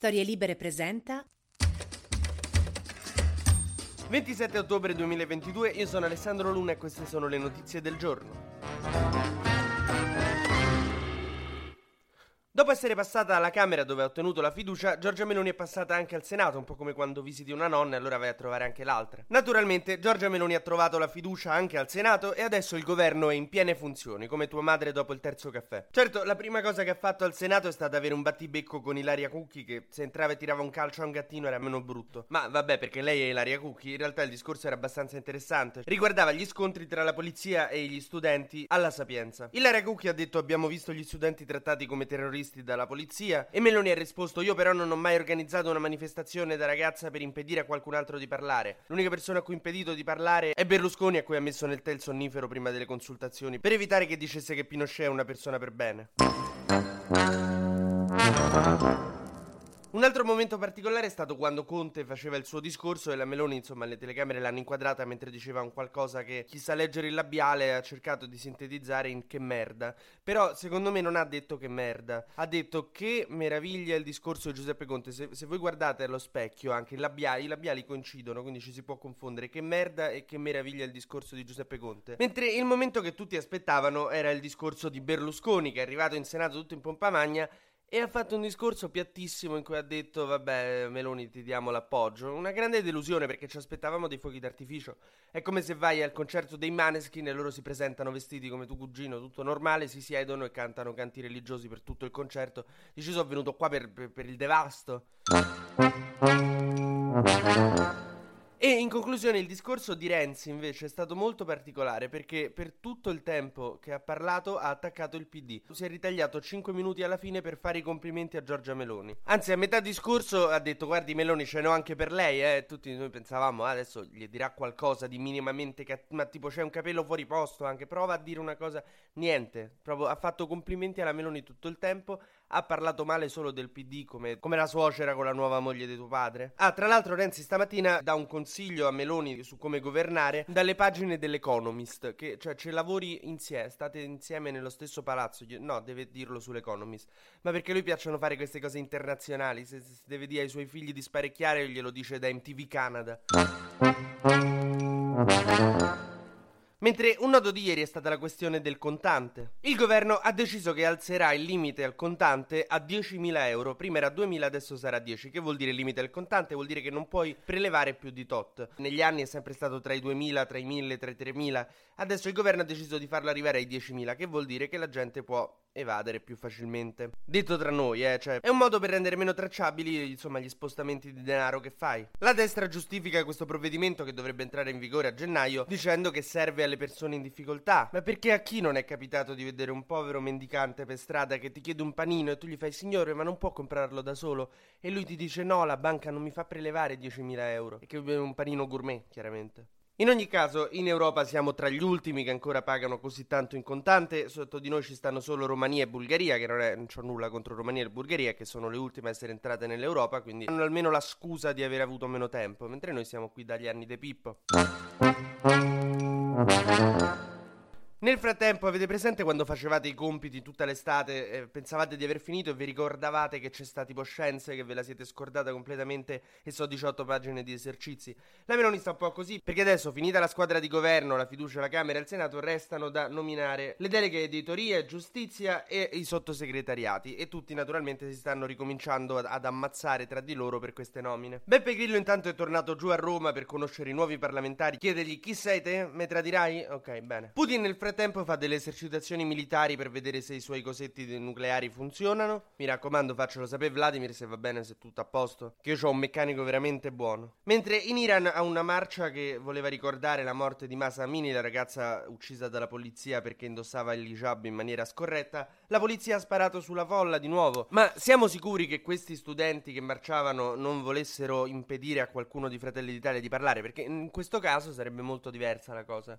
Storie Libere presenta 27 ottobre 2022, io sono Alessandro Luna e queste sono le notizie del giorno. Dopo essere passata alla Camera dove ha ottenuto la fiducia, Giorgia Meloni è passata anche al Senato, un po' come quando visiti una nonna e allora vai a trovare anche l'altra. Naturalmente, Giorgia Meloni ha trovato la fiducia anche al Senato e adesso il governo è in piene funzioni, come tua madre dopo il terzo caffè. Certo, la prima cosa che ha fatto al Senato è stata avere un battibecco con Ilaria Cucchi che se entrava e tirava un calcio a un gattino era meno brutto. Ma vabbè, perché lei è Ilaria Cucchi, in realtà il discorso era abbastanza interessante. Riguardava gli scontri tra la polizia e gli studenti alla Sapienza. Ilaria Cucchi ha detto abbiamo visto gli studenti trattati come terroristi dalla polizia. E Meloni ha risposto: Io però non ho mai organizzato una manifestazione da ragazza per impedire a qualcun altro di parlare. L'unica persona a cui ho impedito di parlare è Berlusconi, a cui ha messo nel tè il sonnifero prima delle consultazioni, per evitare che dicesse che Pinochet è una persona per bene. Un altro momento particolare è stato quando Conte faceva il suo discorso e la Meloni, insomma, le telecamere l'hanno inquadrata mentre diceva un qualcosa che chi sa leggere il labiale ha cercato di sintetizzare in che merda. Però secondo me non ha detto che merda, ha detto che meraviglia il discorso di Giuseppe Conte. Se, se voi guardate allo specchio anche i labiali, i labiali coincidono, quindi ci si può confondere che merda e che meraviglia il discorso di Giuseppe Conte. Mentre il momento che tutti aspettavano era il discorso di Berlusconi che è arrivato in Senato tutto in pompa magna e ha fatto un discorso piattissimo in cui ha detto vabbè Meloni ti diamo l'appoggio. Una grande delusione perché ci aspettavamo dei fuochi d'artificio. È come se vai al concerto dei Maneskin e loro si presentano vestiti come tuo cugino, tutto normale, si siedono e cantano canti religiosi per tutto il concerto. Dici sono venuto qua per, per, per il devasto. E in conclusione il discorso di Renzi invece è stato molto particolare perché per tutto il tempo che ha parlato ha attaccato il PD. Si è ritagliato 5 minuti alla fine per fare i complimenti a Giorgia Meloni. Anzi a metà discorso ha detto guardi Meloni ce n'ho anche per lei eh. Tutti noi pensavamo ah, adesso gli dirà qualcosa di minimamente cat- ma tipo c'è un capello fuori posto anche prova a dire una cosa. Niente, proprio ha fatto complimenti alla Meloni tutto il tempo ha parlato male solo del PD come, come, la suocera con la nuova moglie di tuo padre. Ah, tra l'altro Renzi stamattina dà un consiglio a Meloni su come governare dalle pagine dell'Economist, che cioè ce lavori insieme, state insieme nello stesso palazzo. No, deve dirlo sull'Economist. Ma perché lui piacciono fare queste cose internazionali, se, se deve dire ai suoi figli di sparecchiare glielo dice da MTV Canada. Mentre un nodo di ieri è stata la questione del contante. Il governo ha deciso che alzerà il limite al contante a 10.000 euro. Prima era 2.000, adesso sarà 10. Che vuol dire il limite al contante? Vuol dire che non puoi prelevare più di tot. Negli anni è sempre stato tra i 2.000, tra i 1.000, tra i 3.000. Adesso il governo ha deciso di farlo arrivare ai 10.000, che vuol dire che la gente può evadere più facilmente. Detto tra noi, eh, cioè, è un modo per rendere meno tracciabili, insomma, gli spostamenti di denaro che fai. La destra giustifica questo provvedimento che dovrebbe entrare in vigore a gennaio dicendo che serve alle persone in difficoltà. Ma perché a chi non è capitato di vedere un povero mendicante per strada che ti chiede un panino e tu gli fai signore, ma non può comprarlo da solo? E lui ti dice no, la banca non mi fa prelevare 10.000 euro. E che è un panino gourmet, chiaramente. In ogni caso, in Europa siamo tra gli ultimi che ancora pagano così tanto in contante. Sotto di noi ci stanno solo Romania e Bulgaria, che non, è, non c'ho nulla contro Romania e Bulgaria, che sono le ultime a essere entrate nell'Europa, quindi hanno almeno la scusa di aver avuto meno tempo, mentre noi siamo qui dagli anni de Pippo. Nel frattempo, avete presente quando facevate i compiti tutta l'estate, eh, pensavate di aver finito e vi ricordavate che c'è sta tipo scienze, che ve la siete scordata completamente e so 18 pagine di esercizi? La Meloni sta un po' così, perché adesso, finita la squadra di governo, la fiducia alla Camera e al Senato, restano da nominare le deleghe editoria, giustizia e i sottosegretariati. E tutti naturalmente si stanno ricominciando ad, ad ammazzare tra di loro per queste nomine. Beppe Grillo intanto è tornato giù a Roma per conoscere i nuovi parlamentari, chiedergli chi sei te? Me tradirai? Ok, bene. Putin nel frattempo frattempo fa delle esercitazioni militari per vedere se i suoi cosetti nucleari funzionano. Mi raccomando, faccelo sapere Vladimir se va bene, se è tutto a posto. Che io ho un meccanico veramente buono. Mentre in Iran ha una marcia che voleva ricordare la morte di Masa Amini, la ragazza uccisa dalla polizia perché indossava il hijab in maniera scorretta, la polizia ha sparato sulla folla di nuovo. Ma siamo sicuri che questi studenti che marciavano non volessero impedire a qualcuno di Fratelli d'Italia di parlare? Perché in questo caso sarebbe molto diversa la cosa.